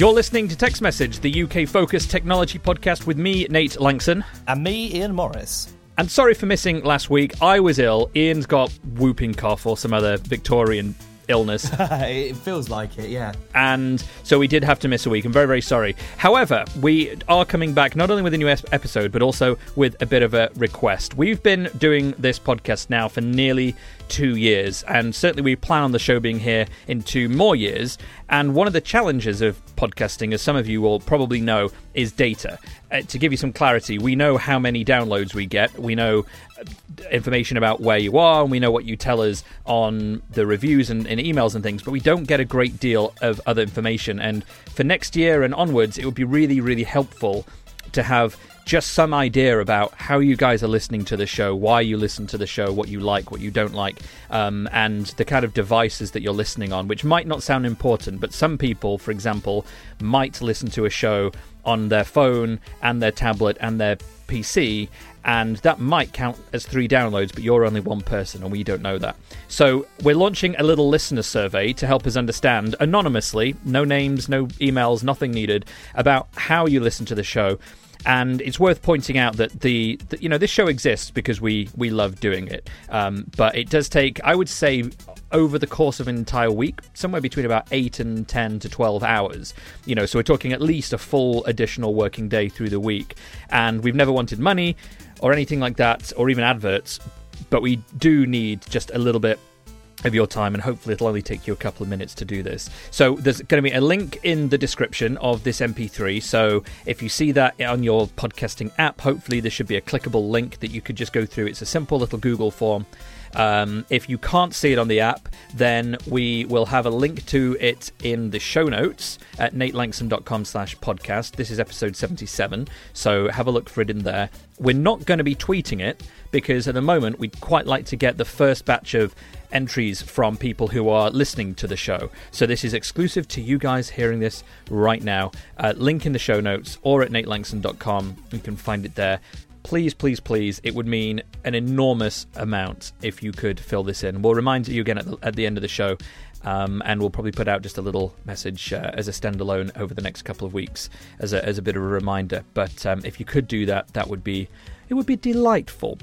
You're listening to Tech's Message, the UK focused technology podcast with me, Nate Langson. And me, Ian Morris. And sorry for missing last week. I was ill. Ian's got whooping cough or some other Victorian illness. it feels like it, yeah. And so we did have to miss a week. I'm very, very sorry. However, we are coming back not only with a new episode, but also with a bit of a request. We've been doing this podcast now for nearly two years, and certainly we plan on the show being here in two more years. And one of the challenges of podcasting, as some of you will probably know, is data. Uh, to give you some clarity, we know how many downloads we get, we know information about where you are, and we know what you tell us on the reviews and, and emails and things, but we don't get a great deal of other information. And for next year and onwards, it would be really, really helpful to have just some idea about how you guys are listening to the show, why you listen to the show, what you like, what you don't like, um, and the kind of devices that you're listening on, which might not sound important, but some people, for example, might listen to a show on their phone and their tablet and their PC, and that might count as three downloads, but you're only one person, and we don't know that. So, we're launching a little listener survey to help us understand anonymously, no names, no emails, nothing needed, about how you listen to the show and it's worth pointing out that the, the, you know this show exists because we we love doing it. Um, but it does take i would say over the course of an entire week somewhere between about 8 and 10 to 12 hours. You know so we're talking at least a full additional working day through the week. And we've never wanted money or anything like that or even adverts but we do need just a little bit of your time, and hopefully it'll only take you a couple of minutes to do this. So there's going to be a link in the description of this MP3. So if you see that on your podcasting app, hopefully there should be a clickable link that you could just go through. It's a simple little Google form. Um, if you can't see it on the app, then we will have a link to it in the show notes at natelangson.com slash podcast. This is episode 77, so have a look for it in there. We're not going to be tweeting it because at the moment we'd quite like to get the first batch of entries from people who are listening to the show. So this is exclusive to you guys hearing this right now. Uh, link in the show notes or at natelangson.com. You can find it there. Please, please, please, it would mean an enormous amount if you could fill this in. We'll remind you again at the, at the end of the show um, and we'll probably put out just a little message uh, as a standalone over the next couple of weeks as a, as a bit of a reminder. But um, if you could do that, that would be it would be delightful.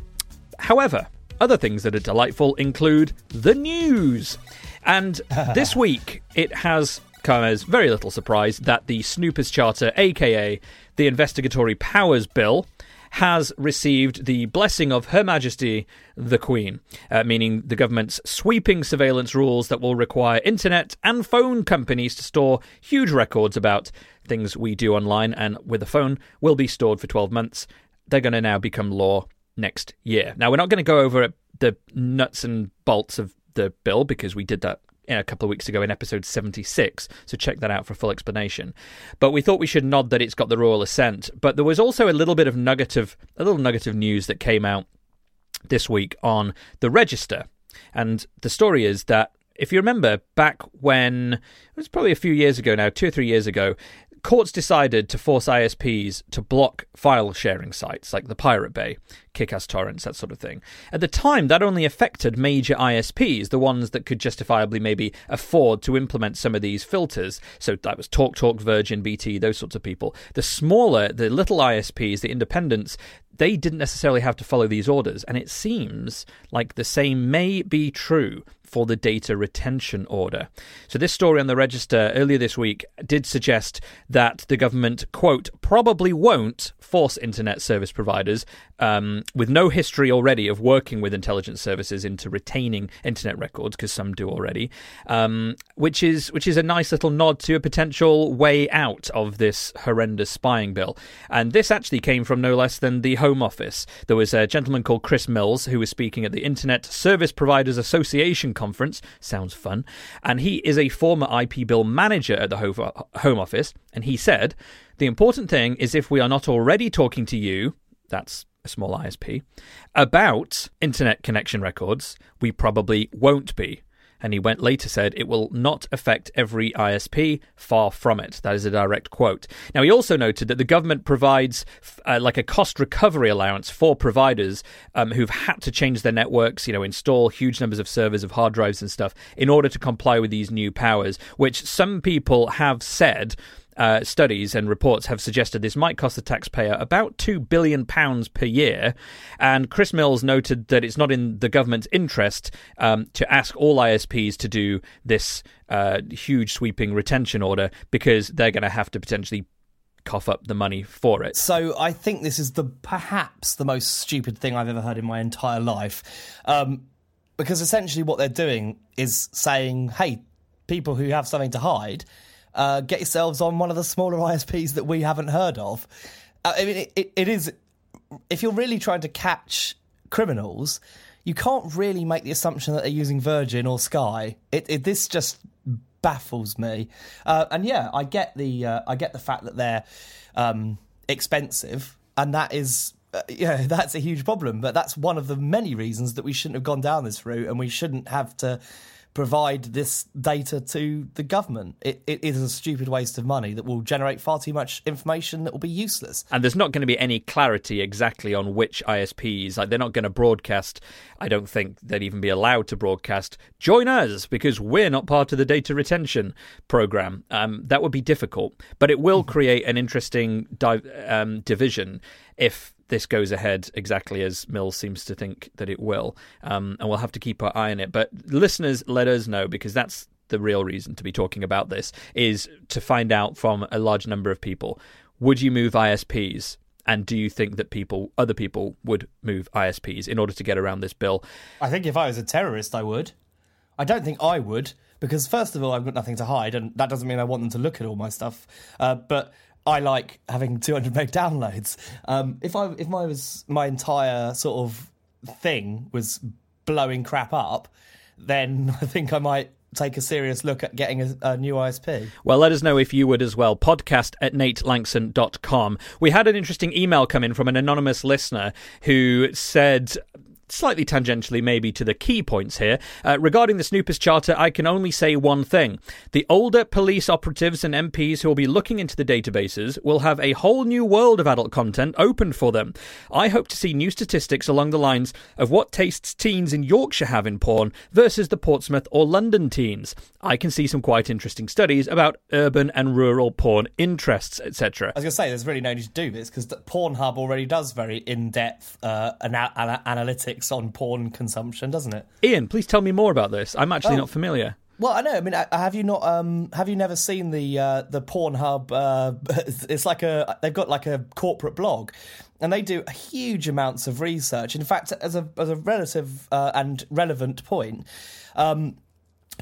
However, other things that are delightful include the news. And this week, it has come as very little surprise that the Snoopers Charter, aka the Investigatory Powers Bill, has received the blessing of Her Majesty the Queen, uh, meaning the government's sweeping surveillance rules that will require internet and phone companies to store huge records about things we do online and with a phone will be stored for 12 months. They're going to now become law next year. Now, we're not going to go over the nuts and bolts of the bill because we did that a couple of weeks ago in episode 76, so check that out for a full explanation. But we thought we should nod that it's got the royal assent. But there was also a little bit of nugget of a little nugget of news that came out this week on the register. And the story is that if you remember back when it was probably a few years ago now, two or three years ago, courts decided to force ISPs to block file sharing sites like the Pirate Bay, Kickass Torrents, that sort of thing. At the time, that only affected major ISPs, the ones that could justifiably maybe afford to implement some of these filters. So that was TalkTalk, Virgin, BT, those sorts of people. The smaller, the little ISPs, the independents, they didn't necessarily have to follow these orders. And it seems like the same may be true for the data retention order. So, this story on the register earlier this week did suggest that the government, quote, probably won't force internet service providers um, with no history already of working with intelligence services into retaining internet records, because some do already, um, which is which is a nice little nod to a potential way out of this horrendous spying bill. And this actually came from no less than the Home Office. There was a gentleman called Chris Mills who was speaking at the Internet Service Providers Association conference. Sounds fun. And he is a former IP bill manager at the Home Office. And he said, The important thing is if we are not already talking to you, that's a small ISP, about internet connection records, we probably won't be. And he went later said it will not affect every ISP, far from it. That is a direct quote. Now, he also noted that the government provides uh, like a cost recovery allowance for providers um, who've had to change their networks, you know, install huge numbers of servers, of hard drives and stuff in order to comply with these new powers, which some people have said uh, studies and reports have suggested this might cost the taxpayer about £2 billion per year. And Chris Mills noted that it's not in the government's interest um, to ask all ISPs to do this uh, huge sweeping retention order because they're going to have to potentially cough up the money for it. So I think this is the perhaps the most stupid thing I've ever heard in my entire life. Um, because essentially what they're doing is saying, hey, people who have something to hide, uh, get yourselves on one of the smaller ISPs that we haven't heard of. Uh, I mean, it, it, is. If you're really trying to catch criminals, you can't really make the assumption that they're using Virgin or Sky. It, it this just baffles me. Uh, and yeah, I get the uh, I get the fact that they're um, expensive, and that is uh, yeah, that's a huge problem. But that's one of the many reasons that we shouldn't have gone down this route, and we shouldn't have to provide this data to the government. It, it is a stupid waste of money that will generate far too much information that will be useless. And there's not going to be any clarity exactly on which ISPs. Like they're not going to broadcast. I don't think they'd even be allowed to broadcast. Join us because we're not part of the data retention program. Um, that would be difficult, but it will create an interesting di- um, division if this goes ahead exactly as Mills seems to think that it will. Um, and we'll have to keep our eye on it. But listeners, let us know because that's the real reason to be talking about this is to find out from a large number of people would you move ISPs? And do you think that people, other people, would move ISPs in order to get around this bill? I think if I was a terrorist, I would. I don't think I would because first of all, I've got nothing to hide, and that doesn't mean I want them to look at all my stuff. Uh, but I like having 200 meg downloads. Um, if I if my was my entire sort of thing was blowing crap up, then I think I might take a serious look at getting a, a, new ISP. Well, let us know if you would as well. Podcast at natelangson.com. We had an interesting email come in from an anonymous listener who said slightly tangentially maybe to the key points here. Uh, regarding the Snoopers Charter, I can only say one thing. The older police operatives and MPs who will be looking into the databases will have a whole new world of adult content opened for them. I hope to see new statistics along the lines of what tastes teens in Yorkshire have in porn versus the Portsmouth or London teens. I can see some quite interesting studies about urban and rural porn interests, etc. I was going to say, there's really no need to do this because Pornhub already does very in depth uh, ana- ana- analytics on porn consumption, doesn't it? Ian, please tell me more about this. I'm actually oh. not familiar. Well, I know. I mean, have you not? Um, have you never seen the uh, the Pornhub? Uh, it's like a they've got like a corporate blog, and they do huge amounts of research. In fact, as a as a relative uh, and relevant point, um,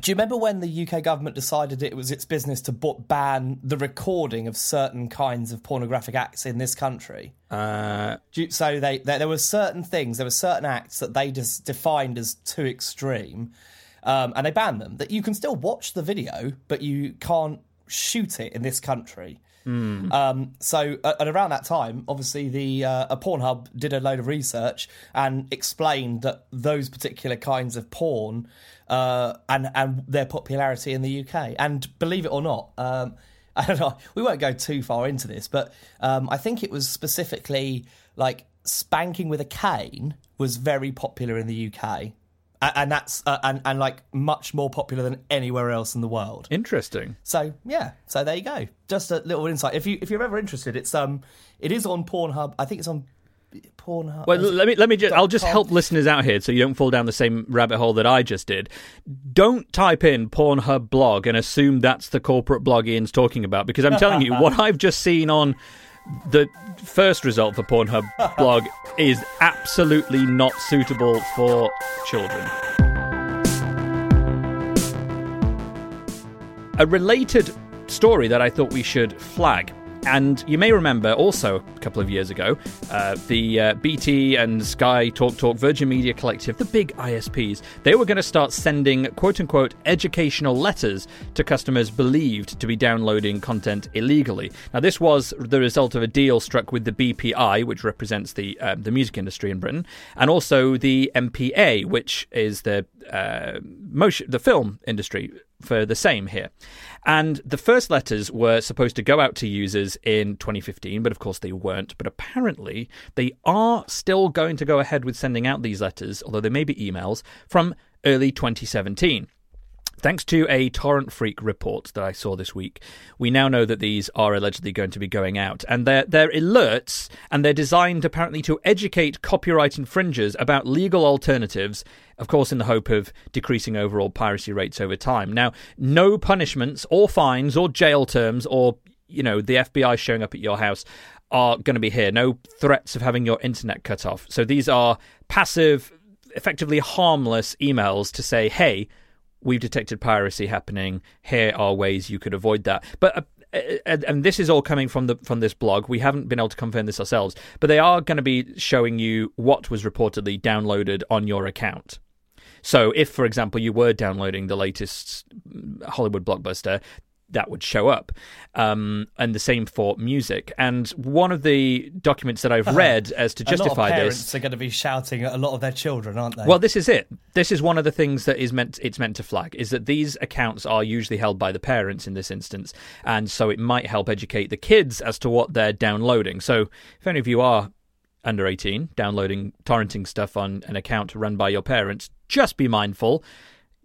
do you remember when the UK government decided it was its business to ban the recording of certain kinds of pornographic acts in this country? Uh, you, so they, they, there were certain things, there were certain acts that they just defined as too extreme, um, and they banned them. That you can still watch the video, but you can't shoot it in this country. Mm. Um, so, and around that time, obviously, the uh, a Pornhub did a load of research and explained that those particular kinds of porn uh, and and their popularity in the UK. And believe it or not, um, I don't know. We won't go too far into this, but um, I think it was specifically like spanking with a cane was very popular in the UK and that's uh, and and like much more popular than anywhere else in the world. Interesting. So yeah, so there you go. Just a little insight. If you if you're ever interested, it's um it is on Pornhub. I think it's on Pornhub. Well, let me let me just I'll just help listeners out here so you don't fall down the same rabbit hole that I just did. Don't type in Pornhub blog and assume that's the corporate blog Ian's talking about because I'm telling you what I've just seen on the first result for Pornhub blog is absolutely not suitable for children. A related story that I thought we should flag And you may remember also a couple of years ago, uh, the uh, BT and Sky Talk Talk Virgin Media Collective, the big ISPs, they were going to start sending quote unquote educational letters to customers believed to be downloading content illegally. Now, this was the result of a deal struck with the BPI, which represents the uh, the music industry in Britain, and also the MPA, which is the uh, motion, the film industry for the same here. And the first letters were supposed to go out to users in 2015, but of course they weren't. But apparently they are still going to go ahead with sending out these letters, although they may be emails, from early 2017. Thanks to a Torrent Freak report that I saw this week, we now know that these are allegedly going to be going out. And they're, they're alerts, and they're designed apparently to educate copyright infringers about legal alternatives, of course, in the hope of decreasing overall piracy rates over time. Now, no punishments or fines or jail terms or, you know, the FBI showing up at your house are going to be here. No threats of having your internet cut off. So these are passive, effectively harmless emails to say, hey, we've detected piracy happening. Here are ways you could avoid that. But uh, uh and this is all coming from the from this blog. We haven't been able to confirm this ourselves, but they are going to be showing you what was reportedly downloaded on your account. So, if, for example, you were downloading the latest Hollywood blockbuster, that would show up. Um, and the same for music. And one of the documents that I've read as to justify a lot of parents this are going to be shouting at a lot of their children, aren't they? Well, this is it. This is one of the things that is meant it's meant to flag is that these accounts are usually held by the parents in this instance, and so it might help educate the kids as to what they're downloading. So, if any of you are under 18 downloading torrenting stuff on an account run by your parents, just be mindful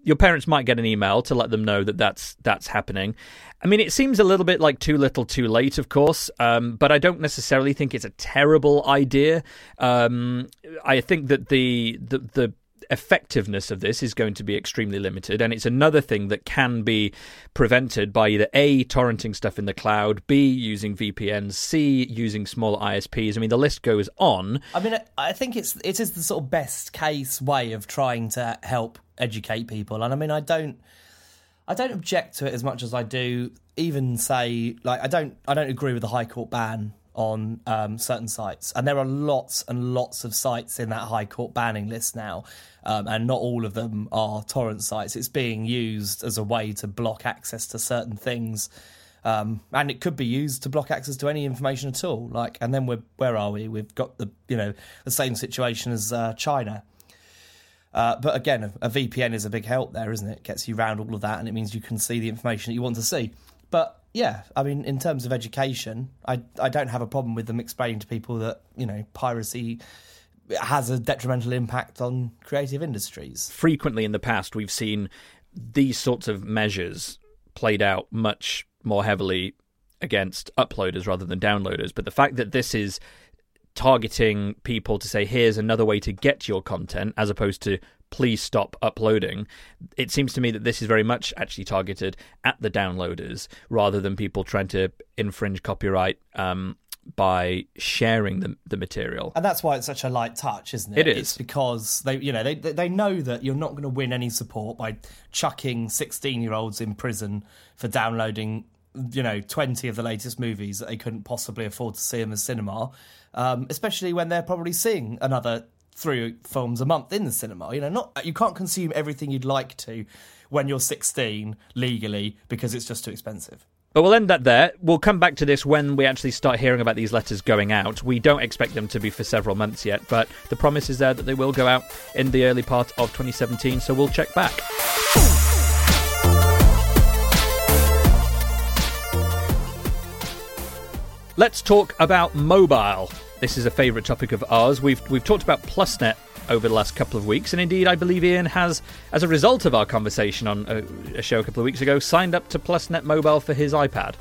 your parents might get an email to let them know that that's that's happening. I mean, it seems a little bit like too little, too late, of course, um, but I don't necessarily think it's a terrible idea. Um, I think that the, the the effectiveness of this is going to be extremely limited, and it's another thing that can be prevented by either a torrenting stuff in the cloud, b using VPNs, c using small ISPs. I mean, the list goes on. I mean, I think it's it is the sort of best case way of trying to help educate people. And I mean, I don't, I don't object to it as much as I do. Even say, like, I don't, I don't agree with the High Court ban on um, certain sites, and there are lots and lots of sites in that High Court banning list now, um, and not all of them are torrent sites. It's being used as a way to block access to certain things. Um, and it could be used to block access to any information at all. Like, and then we're where are we? We've got the you know the same situation as uh, China, uh, but again, a, a, VPN is a big help there, isn't it? it? Gets you around all of that, and it means you can see the information that you want to see. But yeah, I mean, in terms of education, I I don't have a problem with them explaining to people that you know piracy has a detrimental impact on creative industries. Frequently in the past, we've seen these sorts of measures played out much more heavily against uploaders rather than downloaders. But the fact that this is targeting people to say, here's another way to get your content, as opposed to please stop uploading. It seems to me that this is very much actually targeted at the downloaders rather than people trying to infringe copyright um, by sharing the, the material. And that's why it's such a light touch, isn't it? It is. It's because they, you know, they they know that you're not going to win any support by chucking 16 year olds in prison for downloading, you know, 20 of the latest movies that they couldn't possibly afford to see in the cinema um, especially when they're probably seeing another three films a month in the cinema. You know, not you can't consume everything you'd like to when you're 16 legally because it's just too expensive. But we'll end that there. We'll come back to this when we actually start hearing about these letters going out. We don't expect them to be for several months yet, but the promise is there that they will go out in the early part of 2017, so we'll check back. Let's talk about mobile. This is a favourite topic of ours. We've we've talked about PlusNet over the last couple of weeks, and indeed, I believe Ian has, as a result of our conversation on a, a show a couple of weeks ago, signed up to PlusNet Mobile for his iPad.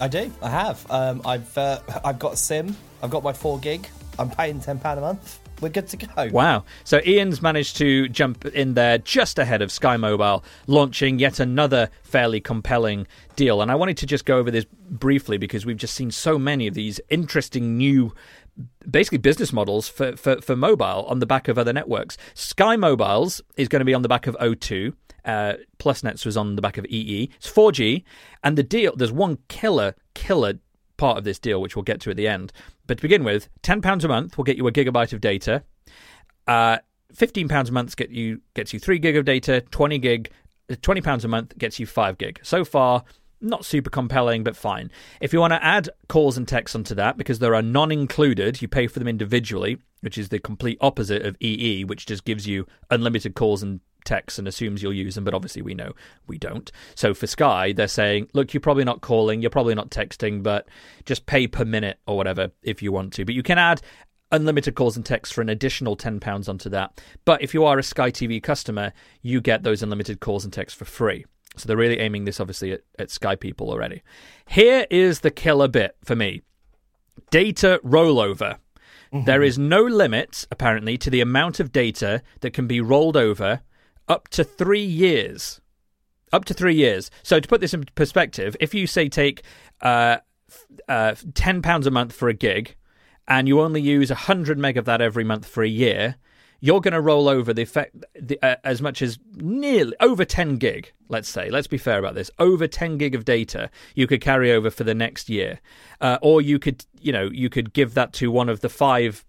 I do. I have. Um, I've uh, I've got a SIM. I've got my four gig. I'm paying ten pound a month we're good to go. Wow. So Ian's managed to jump in there just ahead of Sky Mobile, launching yet another fairly compelling deal. And I wanted to just go over this briefly because we've just seen so many of these interesting new basically business models for, for, for mobile on the back of other networks. Sky Mobiles is going to be on the back of O2. Uh, PlusNets was on the back of EE. It's 4G, and the deal. There's one killer, killer part of this deal, which we'll get to at the end. But to begin with, ten pounds a month will get you a gigabyte of data. Uh, Fifteen pounds a month get you gets you three gig of data. Twenty gig, twenty pounds a month gets you five gig. So far, not super compelling, but fine. If you want to add calls and texts onto that, because there are non included, you pay for them individually, which is the complete opposite of EE, which just gives you unlimited calls and texts and assumes you'll use them, but obviously we know we don't. So for Sky, they're saying, look, you're probably not calling, you're probably not texting, but just pay per minute or whatever if you want to. But you can add unlimited calls and texts for an additional £10 onto that. But if you are a Sky TV customer, you get those unlimited calls and texts for free. So they're really aiming this obviously at, at Sky people already. Here is the killer bit for me data rollover. Mm-hmm. There is no limit, apparently, to the amount of data that can be rolled over up to three years. Up to three years. So to put this in perspective, if you say take uh, uh, £10 a month for a gig, and you only use 100 meg of that every month for a year, you're going to roll over the effect the, uh, as much as nearly over 10 gig. Let's say, let's be fair about this. Over 10 gig of data you could carry over for the next year, uh, or you could, you know, you could give that to one of the five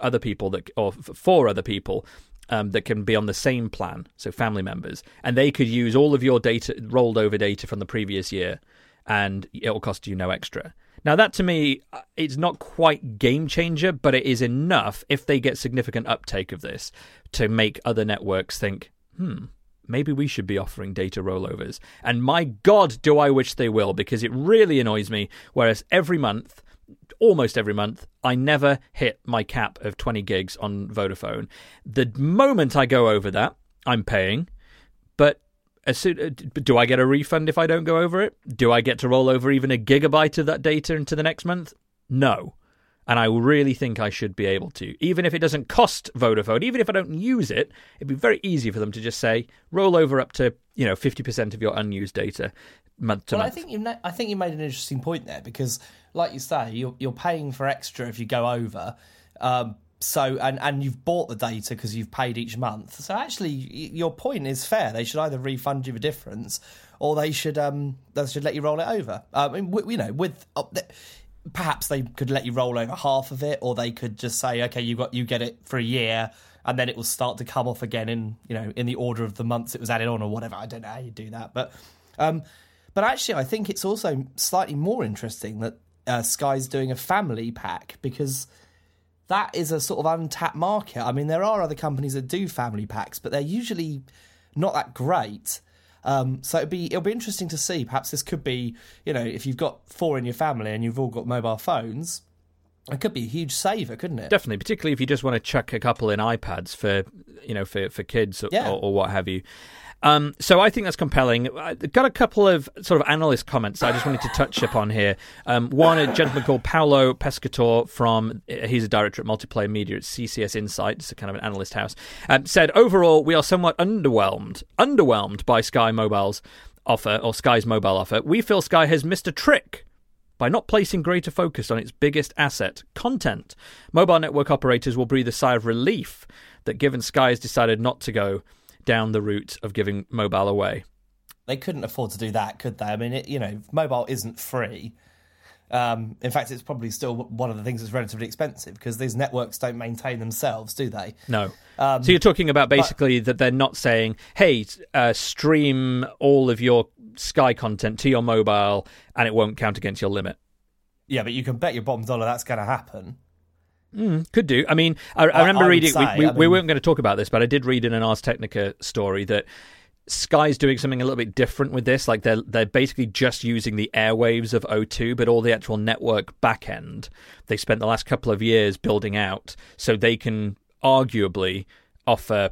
other people that, or four other people um, that can be on the same plan, so family members, and they could use all of your data, rolled over data from the previous year, and it will cost you no extra. Now, that to me, uh, it's not quite game changer, but it is enough if they get significant uptake of this to make other networks think, hmm, maybe we should be offering data rollovers. And my God, do I wish they will, because it really annoys me. Whereas every month, almost every month, I never hit my cap of 20 gigs on Vodafone. The moment I go over that, I'm paying. But Soon, uh, do I get a refund if I don't go over it? Do I get to roll over even a gigabyte of that data into the next month? No. And I really think I should be able to. Even if it doesn't cost Vodafone, even if I don't use it, it'd be very easy for them to just say, roll over up to, you know, 50% of your unused data month to well, month. I think, you I think you made an interesting point there because, like you say, you're, you're paying for extra if you go over. Um, so and and you've bought the data because you've paid each month. So actually, your point is fair. They should either refund you the difference, or they should um they should let you roll it over. I mean, you know, with uh, perhaps they could let you roll over half of it, or they could just say, okay, you got you get it for a year, and then it will start to come off again in you know in the order of the months it was added on or whatever. I don't know how you do that, but um, but actually, I think it's also slightly more interesting that uh, Sky's doing a family pack because that is a sort of untapped market. I mean, there are other companies that do family packs, but they're usually not that great. Um, so it'd be it'll be interesting to see. Perhaps this could be, you know, if you've got four in your family and you've all got mobile phones, it could be a huge saver, couldn't it? Definitely, particularly if you just want to chuck a couple in iPads for you know for for kids or, yeah. or, or what have you. Um, so I think that's compelling. I got a couple of sort of analyst comments I just wanted to touch upon here. Um, one, a gentleman called Paolo Pescatore from, he's a director at Multiplayer Media at CCS Insights, a kind of an analyst house, um, said, overall, we are somewhat underwhelmed, underwhelmed by Sky Mobile's offer, or Sky's mobile offer. We feel Sky has missed a trick by not placing greater focus on its biggest asset, content. Mobile network operators will breathe a sigh of relief that given Sky has decided not to go down the route of giving mobile away. They couldn't afford to do that, could they? I mean, it, you know, mobile isn't free. Um, in fact, it's probably still one of the things that's relatively expensive because these networks don't maintain themselves, do they? No. Um, so you're talking about basically but, that they're not saying, "Hey, uh, stream all of your Sky content to your mobile, and it won't count against your limit." Yeah, but you can bet your bottom dollar that's going to happen. Mm, could do. I mean, I, I remember I reading. Say, we, we, I mean, we, weren't going to talk about this, but I did read in an Ars Technica story that Sky's doing something a little bit different with this. Like they're they're basically just using the airwaves of O2, but all the actual network backend they spent the last couple of years building out, so they can arguably offer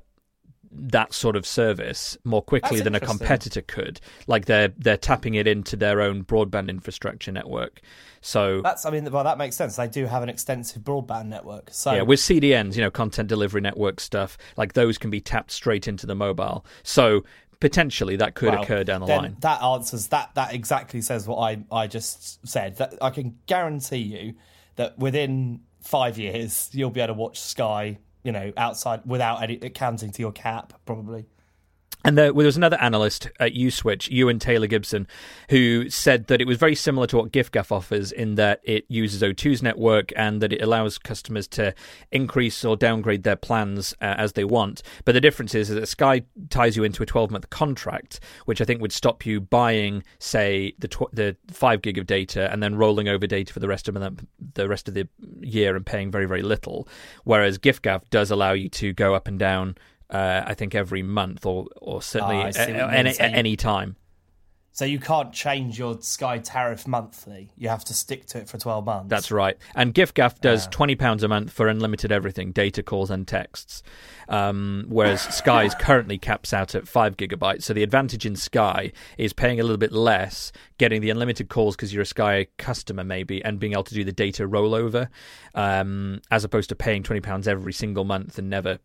that sort of service more quickly than a competitor could. Like they're they're tapping it into their own broadband infrastructure network. So that's I mean well that makes sense. They do have an extensive broadband network. So yeah, with CDNs, you know, content delivery network stuff, like those can be tapped straight into the mobile. So potentially that could well, occur down the line. That answers that that exactly says what I I just said. That I can guarantee you that within 5 years you'll be able to watch Sky you know, outside without any accounting to your cap, probably. And there, was another analyst at Uswitch, Ewan Taylor Gibson, who said that it was very similar to what giffgaff offers in that it uses O2's network and that it allows customers to increase or downgrade their plans uh, as they want. But the difference is that Sky ties you into a 12 month contract, which I think would stop you buying, say, the tw- the five gig of data and then rolling over data for the rest of the, the rest of the year and paying very very little. Whereas giffgaff does allow you to go up and down uh, I think every month or or certainly I see what you at, any, at any time. So you can't change your Sky tariff monthly. You have to stick to it for 12 months. That's right. And giffgaff does twenty pounds a month for unlimited everything, data calls and texts. Um, whereas Sky's currently caps out at five gigabytes. So the advantage in Sky is paying a little bit less, getting the unlimited calls because you're a Sky customer maybe, and being able to do the data rollover, um, as opposed to paying twenty pounds every single month and never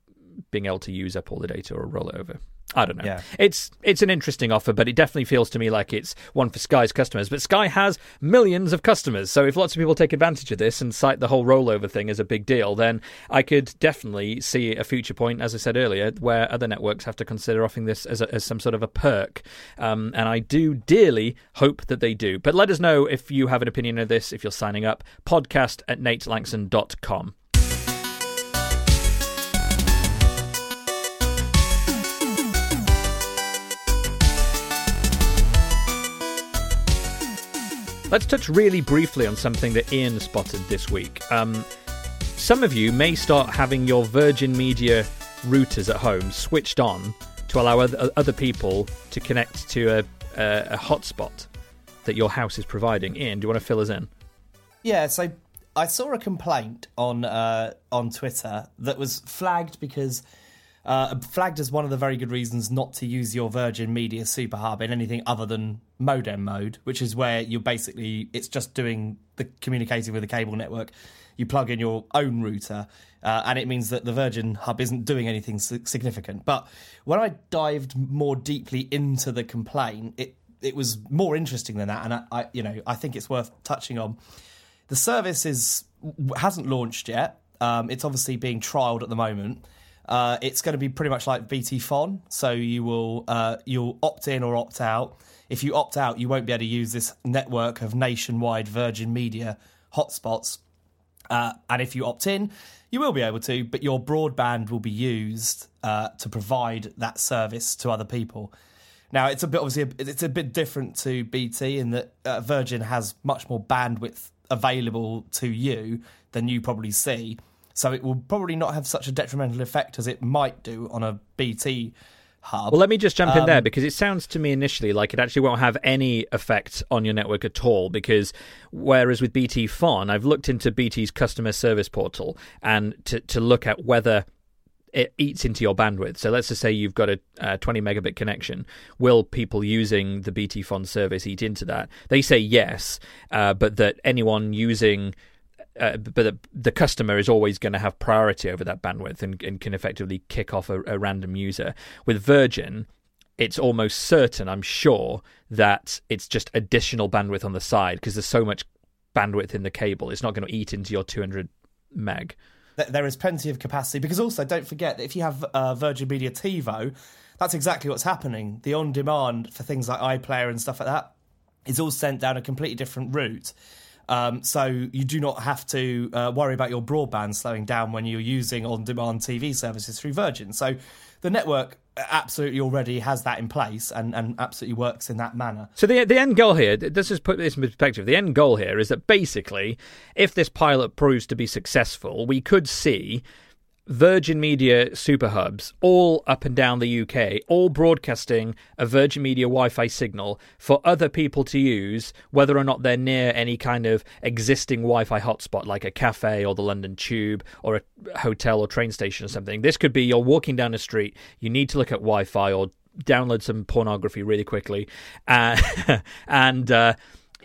being able to use up all the data or roll it over. I don't know. Yeah. It's it's an interesting offer, but it definitely feels to me like it's one for Sky's customers. But Sky has millions of customers, so if lots of people take advantage of this and cite the whole rollover thing as a big deal, then I could definitely see a future point, as I said earlier, where other networks have to consider offering this as, a, as some sort of a perk. Um, and I do dearly hope that they do. But let us know if you have an opinion of this, if you're signing up. Podcast at natelangson.com. Let's touch really briefly on something that Ian spotted this week. Um, some of you may start having your Virgin Media routers at home switched on to allow other, people to connect to a, a, a hotspot that your house is providing. Ian, do you want to fill us in? Yeah, so I saw a complaint on uh, on Twitter that was flagged because uh, flagged as one of the very good reasons not to use your Virgin Media Super Hub in anything other than modem mode, which is where you're basically it's just doing the communicating with the cable network. You plug in your own router, uh, and it means that the Virgin Hub isn't doing anything significant. But when I dived more deeply into the complaint, it it was more interesting than that, and I, I you know I think it's worth touching on. The service is hasn't launched yet. Um, it's obviously being trialed at the moment. Uh, it's going to be pretty much like BT Fon, so you will uh, you'll opt in or opt out. If you opt out, you won't be able to use this network of nationwide Virgin Media hotspots. Uh, and if you opt in, you will be able to, but your broadband will be used uh, to provide that service to other people. Now, it's a bit obviously it's a bit different to BT in that uh, Virgin has much more bandwidth available to you than you probably see. So it will probably not have such a detrimental effect as it might do on a BT hub. Well, let me just jump in there Um, because it sounds to me initially like it actually won't have any effect on your network at all. Because whereas with BT Fon, I've looked into BT's customer service portal and to, to look at whether it eats into your bandwidth. So let's just say you've got a, uh 20 megabit connection. Will people using the BT Fon service eat into that? They say yes, uh, but that anyone using uh, but the, customer is always going to have priority over that bandwidth and, and can effectively kick off a, a random user. With Virgin, it's almost certain, I'm sure, that it's just additional bandwidth on the side because there's so much bandwidth in the cable. It's not going to eat into your 200 meg. there is plenty of capacity because also don't forget that if you have uh, Virgin Media TiVo, that's exactly what's happening. The on demand for things like iPlayer and stuff like that is all sent down a completely different route. Um, so you do not have to uh, worry about your broadband slowing down when you're using on demand TV services through Virgin. So the network absolutely already has that in place and, and absolutely works in that manner. So the the end goal here, let's just put this in perspective. The end goal here is that basically, if this pilot proves to be successful, we could see Virgin Media super hubs all up and down the UK, all broadcasting a Virgin Media Wi-Fi signal for other people to use, whether or not they're near any kind of existing Wi-Fi hotspot, like a cafe or the London Tube or a hotel or train station or something. This could be you're walking down the street, you need to look at Wi-Fi or download some pornography really quickly, uh, and. Uh,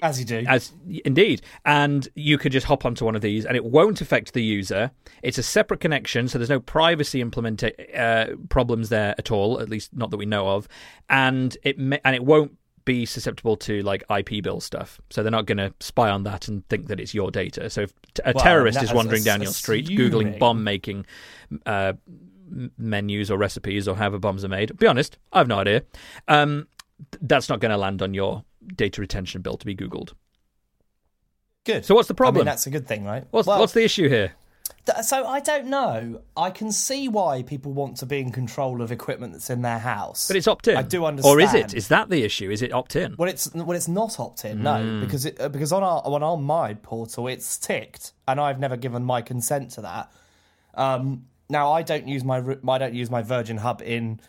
As you do. as indeed, and you could just hop onto one of these, and it won't affect the user. It's a separate connection, so there's no privacy implement uh, problems there at all, at least not that we know of, and it may, and it won't be susceptible to like IP bill stuff. So they're not going to spy on that and think that it's your data. So if t- a Well, terrorist is wandering down your street googling bomb making uh, menus or recipes or however bombs are made. Be honest, I have no idea. Um, th- that's not going to land on your data retention bill to be Googled. Good. So what's the I problem? mean, that's a good thing, right? What's Well, what's the issue here? th- so I don't know. I can see why people want to be in control of equipment that's in their house. But it's opt in. I do understand. Or is it? Is that the issue? Is it opt in? Well, it's well, it's not opt-in, Hmm. no, because it, uh, because on our on our my portal it's ticked, and I've never given my consent to that. Um, now I don't use my I don't use my Virgin Hub in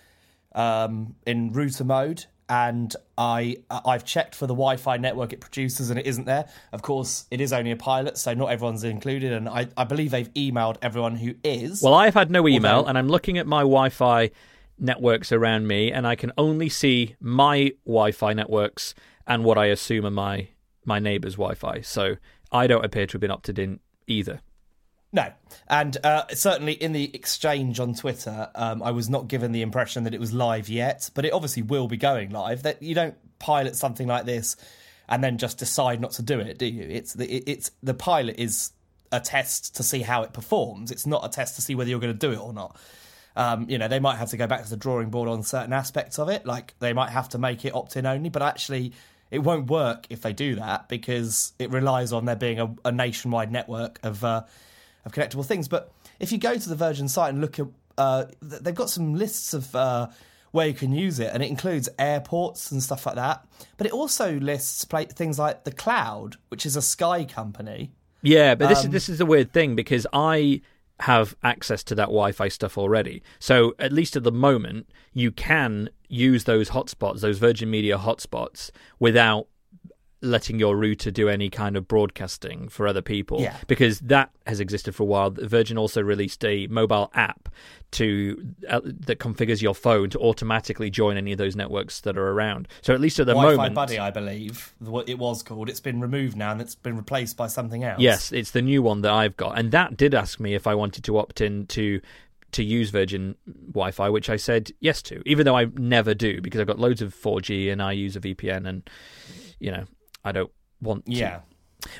um, in router mode, and I I've checked for the Wi-Fi network it produces, and it isn't there. Of course, it is only a pilot, so not everyone's included, and I, I believe they've emailed everyone who is. Well, I've had no email, Although- and I'm looking at my Wi-Fi networks around me, and I can only see my Wi-Fi networks and what I assume are my my neighbour's Wi-Fi. So I don't appear to have been opted in either. No, and uh, certainly in the exchange on Twitter, um, I was not given the impression that it was live yet, but it obviously will be going live. That you don't pilot something like this and then just decide not to do it, do you? It's the it's the pilot is a test to see how it performs. It's not a test to see whether you're going to do it or not. Um, you know, they might have to go back to the drawing board on certain aspects of it, like they might have to make it opt-in only, but actually. It won't work if they do that because it relies on there being a, a nationwide network of uh, of connectable things. But if you go to the Virgin site and look at, uh, they've got some lists of uh, where you can use it, and it includes airports and stuff like that. But it also lists things like the Cloud, which is a Sky company. Yeah, but this is Um, this is a weird thing because I have access to that Wi-Fi stuff already. So at least at the moment, you can use those hotspots, those Virgin Media hotspots, without letting your router do any kind of broadcasting for other people Yeah. because that has existed for a while virgin also released a mobile app to uh, that configures your phone to automatically join any of those networks that are around so at least at the Wi-Fi moment Buddy, I believe, it was called. It's been removed now, and it's been replaced by something else. Yes, it's the new one that I've got, and that did ask me if I wanted to opt in to to use Virgin Wi-Fi, which I said yes to, even though I never do because I've got loads of 4G and I use a VPN, and you know I don't want. To. Yeah.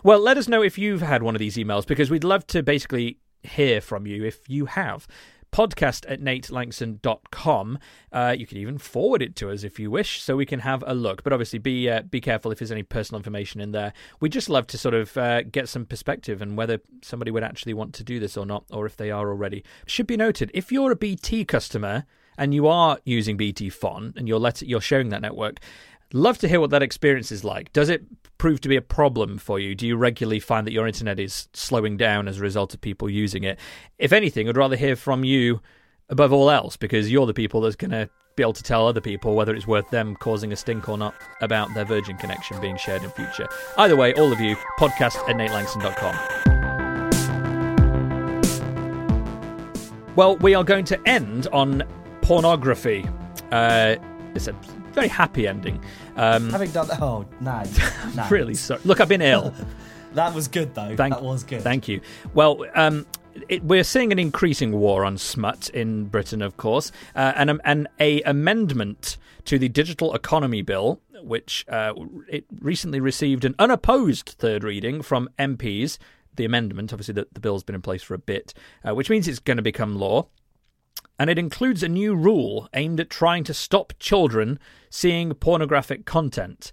Well, let us know if you've had one of these emails because we'd love to basically hear from you if you have. Podcast at natelangson.com. Uh, you can even forward it to us if you wish, so we can have a look. But obviously, be uh, be careful if there's any personal information in there. We just love to sort of uh, get some perspective and whether somebody would actually want to do this or not, or if they are already. Should be noted if you're a BT customer and you are using BT Fon and you're let you're sharing that network. Love to hear what that experience is like. Does it prove to be a problem for you? Do you regularly find that your internet is slowing down as a result of people using it? If anything, I'd rather hear from you above all else because you're the people that's going to be able to tell other people whether it's worth them causing a stink or not about their Virgin connection being shared in future. Either way, all of you, podcast at natelangson.com. Well, we are going to end on pornography. Uh, it's a very happy ending. Um, Having done that, oh no, no. really sorry. Look, I've been ill. that was good though. Thank, that was good. Thank you. Well, um, it, we're seeing an increasing war on smut in Britain, of course, uh, and, um, and a amendment to the Digital Economy Bill, which uh, it recently received an unopposed third reading from MPs. The amendment, obviously, the, the bill's been in place for a bit, uh, which means it's going to become law. And it includes a new rule aimed at trying to stop children seeing pornographic content,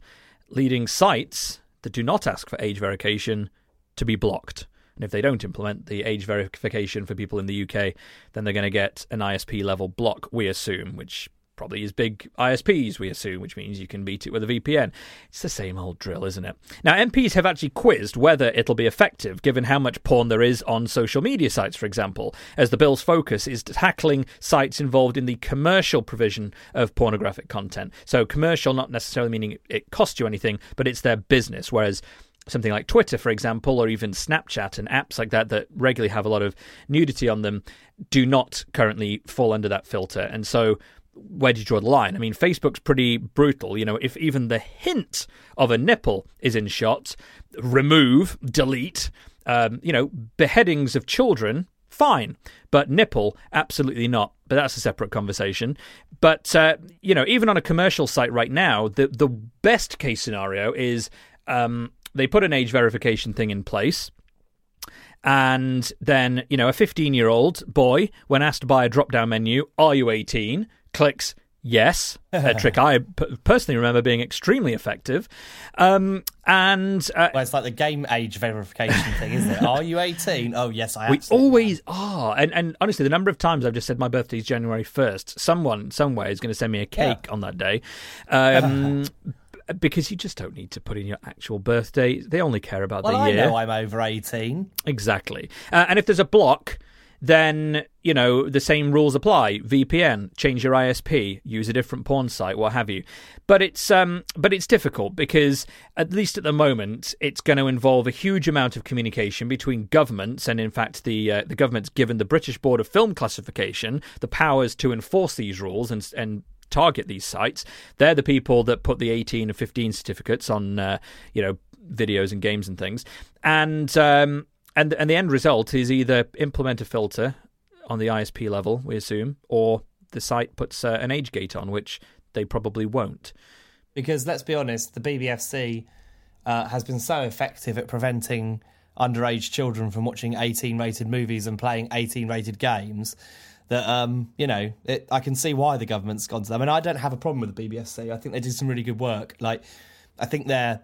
leading sites that do not ask for age verification to be blocked. And if they don't implement the age verification for people in the UK, then they're going to get an ISP level block, we assume, which probably is big ISPs, we assume, which means you can beat it with a VPN. It's the same old drill, isn't it? Now, MPs have actually quizzed whether it'll be effective, given how much porn there is on social media sites, for example, as the bill's focus is tackling sites involved in the commercial provision of pornographic content. So, commercial, not necessarily meaning it costs you anything, but it's their business, whereas something like Twitter, for example, or even Snapchat and apps like that that regularly have a lot of nudity on them do not currently fall under that filter. And so where do you draw the line? I mean, Facebook's pretty brutal. You know, if even the hint of a nipple is in shot, remove, delete. Um, you know, beheadings of children, fine, but nipple, absolutely not. But that's a separate conversation. But uh, you know, even on a commercial site right now, the the best case scenario is um, they put an age verification thing in place And then, you know, a 15 year old boy, when asked by a drop down menu, Are you 18? Clicks Yes, a trick I p- personally remember being extremely effective. Um, and uh, well, it's like the game age verification thing, isn't it? Are you 18? Oh, yes, I am. We always are. And, and honestly, the number of times I've just said my birthday is January 1st, someone, somewhere is going to send me a cake yeah. on that day. Um, because you just don't need to put in your actual birthday. They only care about well, the year. I know I'm over 18. Exactly. Uh, and if there's a block then you know the same rules apply. VPN, change your ISP, use a different porn site, what have you. But it's um, but it's difficult because at least at the moment it's going to involve a huge amount of communication between governments, and in fact the uh, the government's given the British Board of Film Classification the powers to enforce these rules and and target these sites. They're the people that put the 18 and 15 certificates on uh, you know videos and games and things, and um, and and the end result is either implement a filter on the ISP level, we assume, or the site puts uh, an age gate on, which they probably won't. Because let's be honest, the BBFC uh, has been so effective at preventing underage children from watching 18 rated movies and playing 18 rated games that um, you know it, I can see why the government's gone to them. I mean, I don't have a problem with the BBFC. I think they did some really good work. Like, I think they're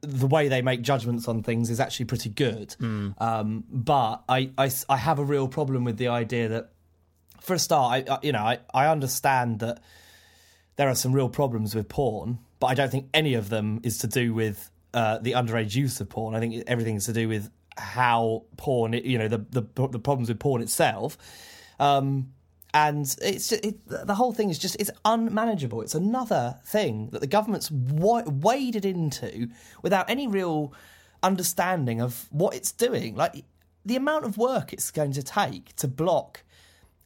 the way they make judgments on things is actually pretty good. Mm. Um, but I, I, I, have a real problem with the idea that, for a start, I, I, you know, I, I understand that there are some real problems with porn, but I don't think any of them is to do with uh, the underage use of porn. I think everything is to do with how porn, you know, the the, the problems with porn itself. Um, and it's it, the whole thing is just it's unmanageable. It's another thing that the government's waded into without any real understanding of what it's doing. Like the amount of work it's going to take to block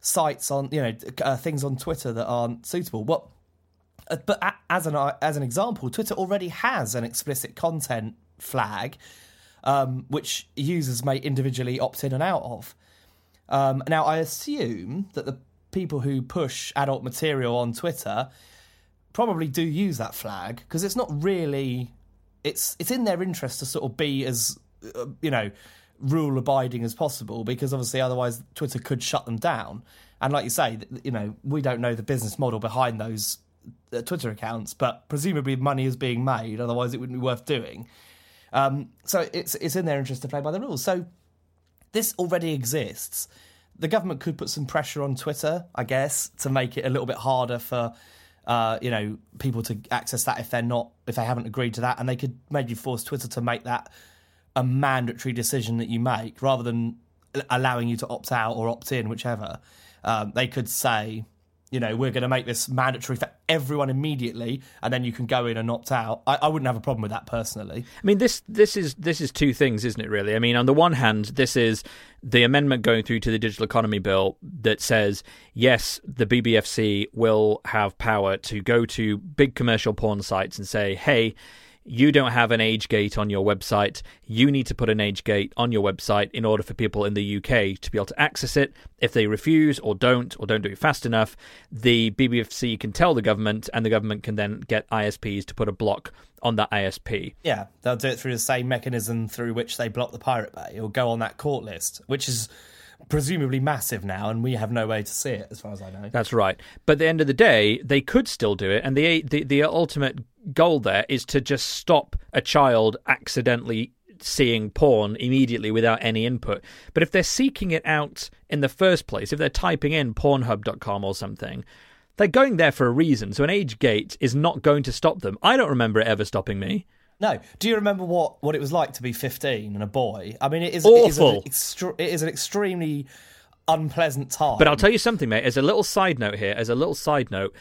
sites on you know uh, things on Twitter that aren't suitable. What? Uh, but as an as an example, Twitter already has an explicit content flag, um, which users may individually opt in and out of. Um, now, I assume that the people who push adult material on Twitter probably do use that flag because it's not really it's it's in their interest to sort of be as uh, you know rule abiding as possible because obviously otherwise Twitter could shut them down. And like you say, you know, we don't know the business model behind those uh, Twitter accounts, but presumably money is being made. Otherwise, it wouldn't be worth doing. Um, so it's it's in their interest to play by the rules. So this already exists the government could put some pressure on Twitter, I guess, to make it a little bit harder for uh, you know people to access that if they're not if they haven't agreed to that, and they could maybe force Twitter to make that a mandatory decision that you make rather than allowing you to opt out or opt in, whichever. Um, they could say you know, we're going to make this mandatory for everyone immediately, and then you can go in and opt out. I, I, wouldn't have a problem with that personally. I mean, this this is this is two things, isn't it? Really, I mean, on the one hand, this is the amendment going through to the digital economy bill that says yes, the BBFC will have power to go to big commercial porn sites and say, hey you don't have an age gate on your website. You need to put an age gate on your website in order for people in the UK to be able to access it. If they refuse or don't or don't do it fast enough, the BBFC can tell the government, and the government can then get ISPs to put a block on that ISP. Yeah, they'll do it through the same mechanism through which they block the Pirate Bay. It'll go on that court list, which is presumably massive now, and we have no way to see it, as far as I know. That's right. But at the end of the day, they could still do it, and the the, the ultimate goal there is to just stop a child accidentally seeing porn immediately without any input. But if they're seeking it out in the first place, if they're typing in Pornhub.com or something, they're going there for a reason. So an age gate is not going to stop them. I don't remember it ever stopping me. No. Do you remember what, what it was like to be 15 and a boy? I mean, it is, Awful. It is, an, extre- it is an extremely unpleasant time. But I'll tell you something, mate. As a little side note here, as a little side note,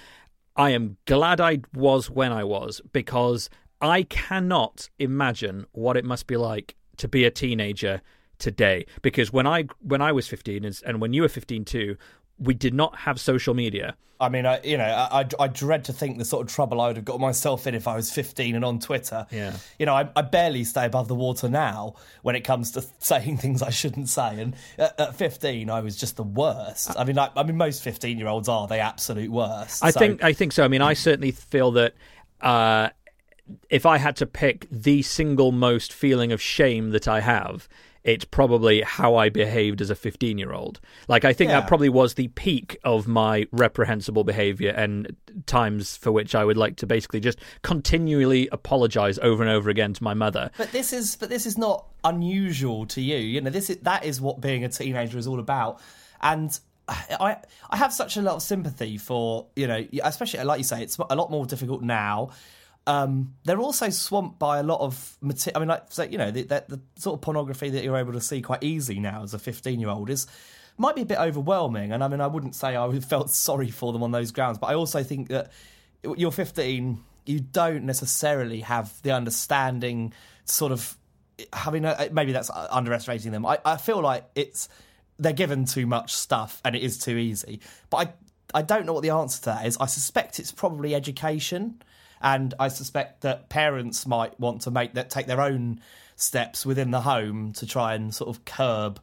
I am glad I was when I was because I cannot imagine what it must be like to be a teenager today. Because when I when I was 15 and when you were 15 too, we did not have social media. I mean, I, you know, I, I, dread to think the sort of trouble I would have got myself in if I was 15 and on Twitter. Yeah. You know, I, I barely stay above the water now when it comes to saying things I shouldn't say. And at, at 15, I was just the worst. I mean, I, I mean, most 15 year olds are the absolute worst. I so. think, I think so. I mean, I certainly feel that. Uh, if I had to pick the single most feeling of shame that I have, it's probably how I behaved as a 15 year old. Like, I think Yeah. that probably was the peak of my reprehensible behavior and times for which I would like to basically just continually apologize over and over again to my mother. But this is but this is not unusual to you. You know, this is that is what being a teenager is all about. And I I have such a lot of sympathy for you know, especially like you say, it's a lot more difficult now. Um, they're also swamped by a lot of material. I mean, like so, you know, the, the, the sort of pornography that you're able to see quite easily now as a 15 year old is might be a bit overwhelming. And I mean, I wouldn't say I felt sorry for them on those grounds, but I also think that you're 15, you don't necessarily have the understanding, sort of. I mean, uh, maybe that's underestimating them. I, I feel like it's they're given too much stuff and it is too easy. But I I don't know what the answer to that is. I suspect it's probably education, and I suspect that parents might want to make that take their own steps within the home to try and sort of curb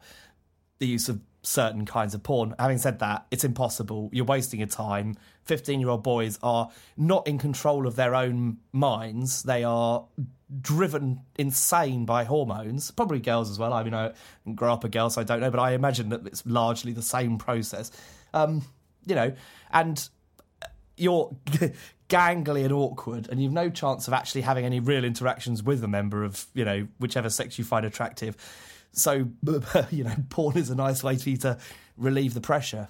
the use of certain kinds of porn. Having said that, it's impossible. You're wasting your time. 15 year old boys are not in control of their own minds. They are driven insane by hormones. Probably girls as well. I mean, I grow up a girl, so I don't know, but I imagine that it's largely the same process. Um, you know, and you're gangly and awkward, and you've no chance of actually having any real interactions with a member of, you know, whichever sex you find attractive. So, you know, porn is a nice way for you to relieve the pressure.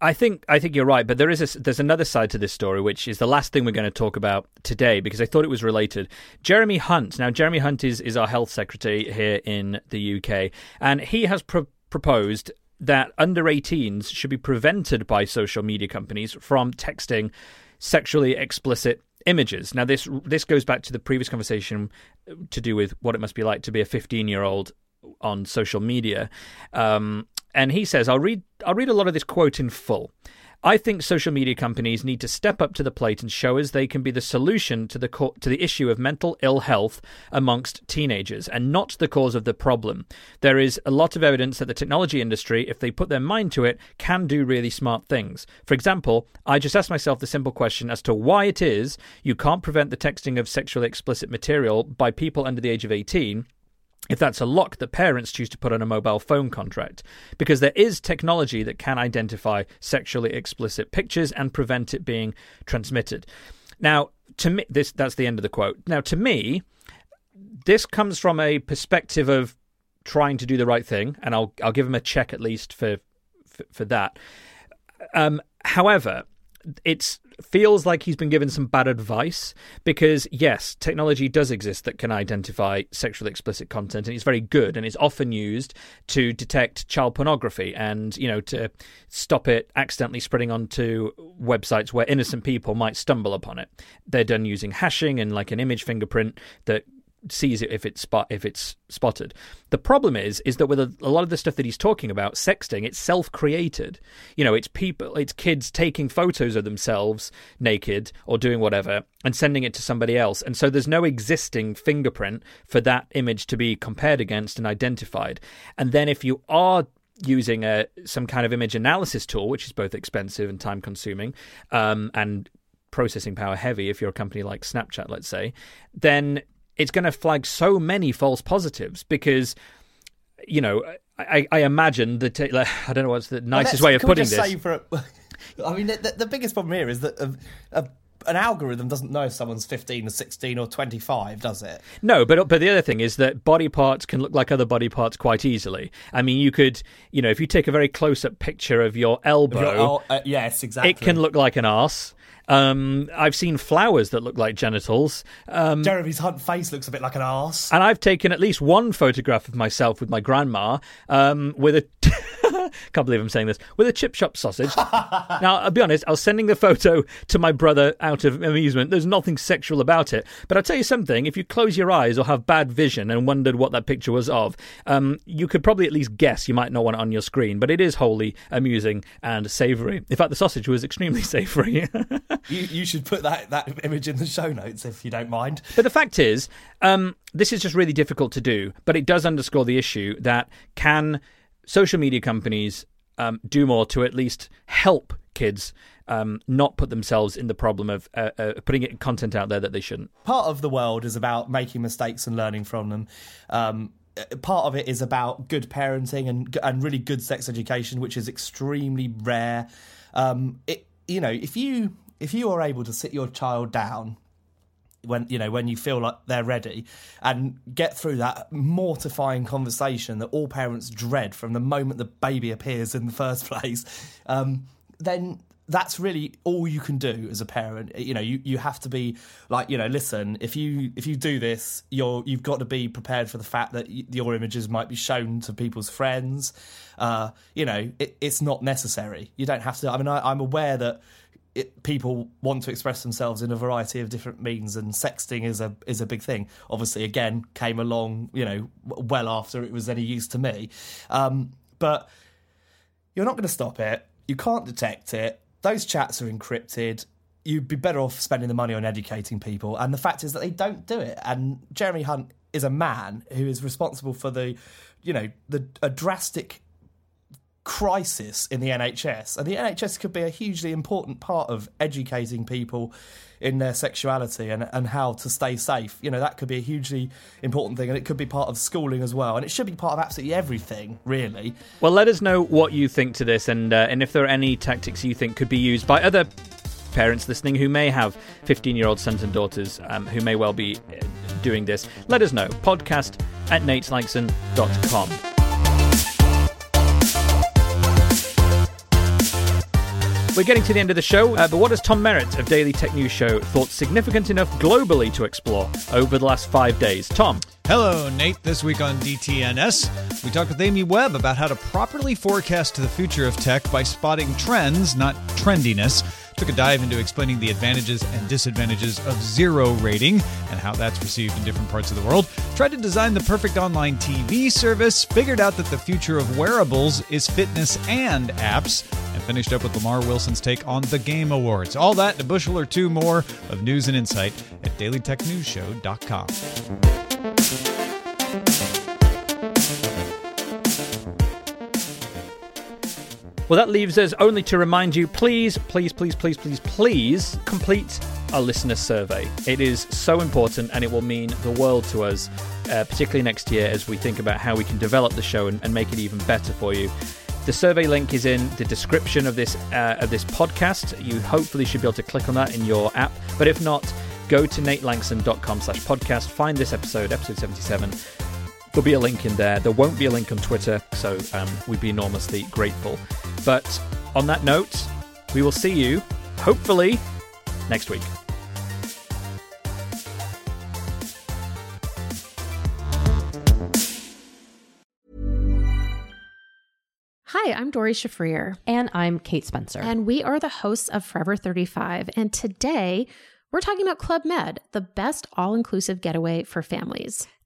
I think I think you're right, but there is a, there's another side to this story, which is the last thing we're going to talk about today because I thought it was related. Jeremy Hunt. Now, Jeremy Hunt is is our health secretary here in the UK, and he has pro- proposed that under 18s should be prevented by social media companies from texting sexually explicit images. Now, this this goes back to the previous conversation to do with what it must be like to be a 15 year old on social media. Um, and he says, I'll read I'll read a lot of this quote in full. I think social media companies need to step up to the plate and show us they can be the solution to the co- to the issue of mental ill health amongst teenagers and not the cause of the problem. There is a lot of evidence that the technology industry, if they put their mind to it, can do really smart things. For example, I just asked myself the simple question as to why it is you can't prevent the texting of sexually explicit material by people under the age of 18 if that's a lock that parents choose to put on a mobile phone contract, because there is technology that can identify sexually explicit pictures and prevent it being transmitted. Now, to me, this that's the end of the quote. Now, to me, this comes from a perspective of trying to do the right thing, and I'll I'll give him a check at least for for, for that. Um, however, it feels like he's been given some bad advice because yes technology does exist that can identify sexually explicit content and it's very good and it's often used to detect child pornography and you know to stop it accidentally spreading onto websites where innocent people might stumble upon it. They're done using hashing and like an image fingerprint that sees it if it's spot if it's spotted. The problem is is that with a, a, lot of the stuff that he's talking about, sexting, it's self-created. You know, it's people, it's kids taking photos of themselves naked or doing whatever and sending it to somebody else, and so there's no existing fingerprint for that image to be compared against and identified. And then if you are using a some kind of image analysis tool, which is both expensive and time consuming, um, and processing power heavy, if you're a company like Snapchat, let's say, then it's going to flag so many false positives because you know I, I imagine that I don't know what's the nicest way of putting this. For, I mean, the, the, biggest problem here is that a, a, an algorithm doesn't know if someone's 15 or 16 or 25, does it? No, but but the other thing is that body parts can look like other body parts quite easily. I mean, you could, you know, if you take a very close up picture of your elbow, your, oh, uh, yes, exactly, it can look like an arse. Um, I've seen flowers that look like genitals. Um, Jeremy's Hunt face looks a bit like an ass. And I've taken at least one photograph of myself with my grandma um, with a. can't believe I'm saying this with a chip shop sausage. now, I'll be honest. I was sending the photo to my brother out of amusement. There's nothing sexual about it, but I'll tell you something. If you close your eyes or have bad vision and wondered what that picture was of, um, you could probably at least guess. You might not want it on your screen, but it is wholly amusing and savoury. In fact, the sausage was extremely savoury. You, you should put that, that image in the show notes if you don't mind. But the fact is, um, this is just really difficult to do, but it does underscore the issue that can social media companies um, do more to at least help kids um, not put themselves in the problem of uh, uh, putting content out there that they shouldn't. Part of the world is about making mistakes and learning from them. Um, part of it is about good parenting and and really good sex education, which is extremely rare. Um, it you know if you if you are able to sit your child down when you know when you feel like they're ready and get through that mortifying conversation that all parents dread from the moment the baby appears in the first place um, then that's really all you can do as a parent. You know you, you have to be like you know listen if you if you do this you're you've got to be prepared for the fact that your images might be shown to people's friends. Uh, you know it, it's not necessary. You don't have to i mean I, i'm aware that it, people want to express themselves in a variety of different means, and sexting is a is a big thing. Obviously, again, came along, you know, well after it was any use to me. Um, but you're not going to stop it. You can't detect it. Those chats are encrypted. You'd be better off spending the money on educating people. And the fact is that they don't do it. And Jeremy Hunt is a man who is responsible for the, you know, the a drastic crisis in the NHS. And the NHS could be a hugely important part of educating people in their sexuality and, and how to stay safe. You know, that could be a hugely important thing. And it could be part of schooling as well. And it should be part of absolutely everything, really. Well, let us know what you think to this and, uh, and if there are any tactics you think could be used by other parents listening who may have 15 year old sons and daughters um, who may well be uh, doing this. Let us know. Podcast at natelanxon.com. We're getting to the end of the show, uh, but what has Tom Merritt of Daily Tech News Show thought significant enough globally to explore over the last five days? Tom. Hello, Nate. This week on DTNS, we talked with Amy Webb about how to properly forecast the future of tech by spotting trends, not trendiness took a dive into explaining the advantages and disadvantages of zero rating and how that's received in different parts of the world, tried to design the perfect online TV service, figured out that the future of wearables is fitness and apps, and finished up with Lamarr Wilson's take on the Game Awards. All that and a bushel or two more of news and insight at dailytechnewsshow.com. Well, that leaves us only to remind you please, please, please, please, please, please complete a listener survey. It is so important and it will mean the world to us, uh, particularly next year as we think about how we can develop the show and, and, make it even better for you. The survey link is in the description of this uh, of this podcast. You hopefully should be able to click on that in your app, but if not, go to natelanxon.com slash podcast, find this episode, episode 77, There'll be a link in there. There won't be a link on Twitter, so um, we'd be enormously grateful. But on that note, we will see you, hopefully, next week. Hi, I'm Doree Shafrir. And I'm Kate Spencer. And we are the hosts of Forever 35. And today, we're talking about Club Med, the best all inclusive getaway for families.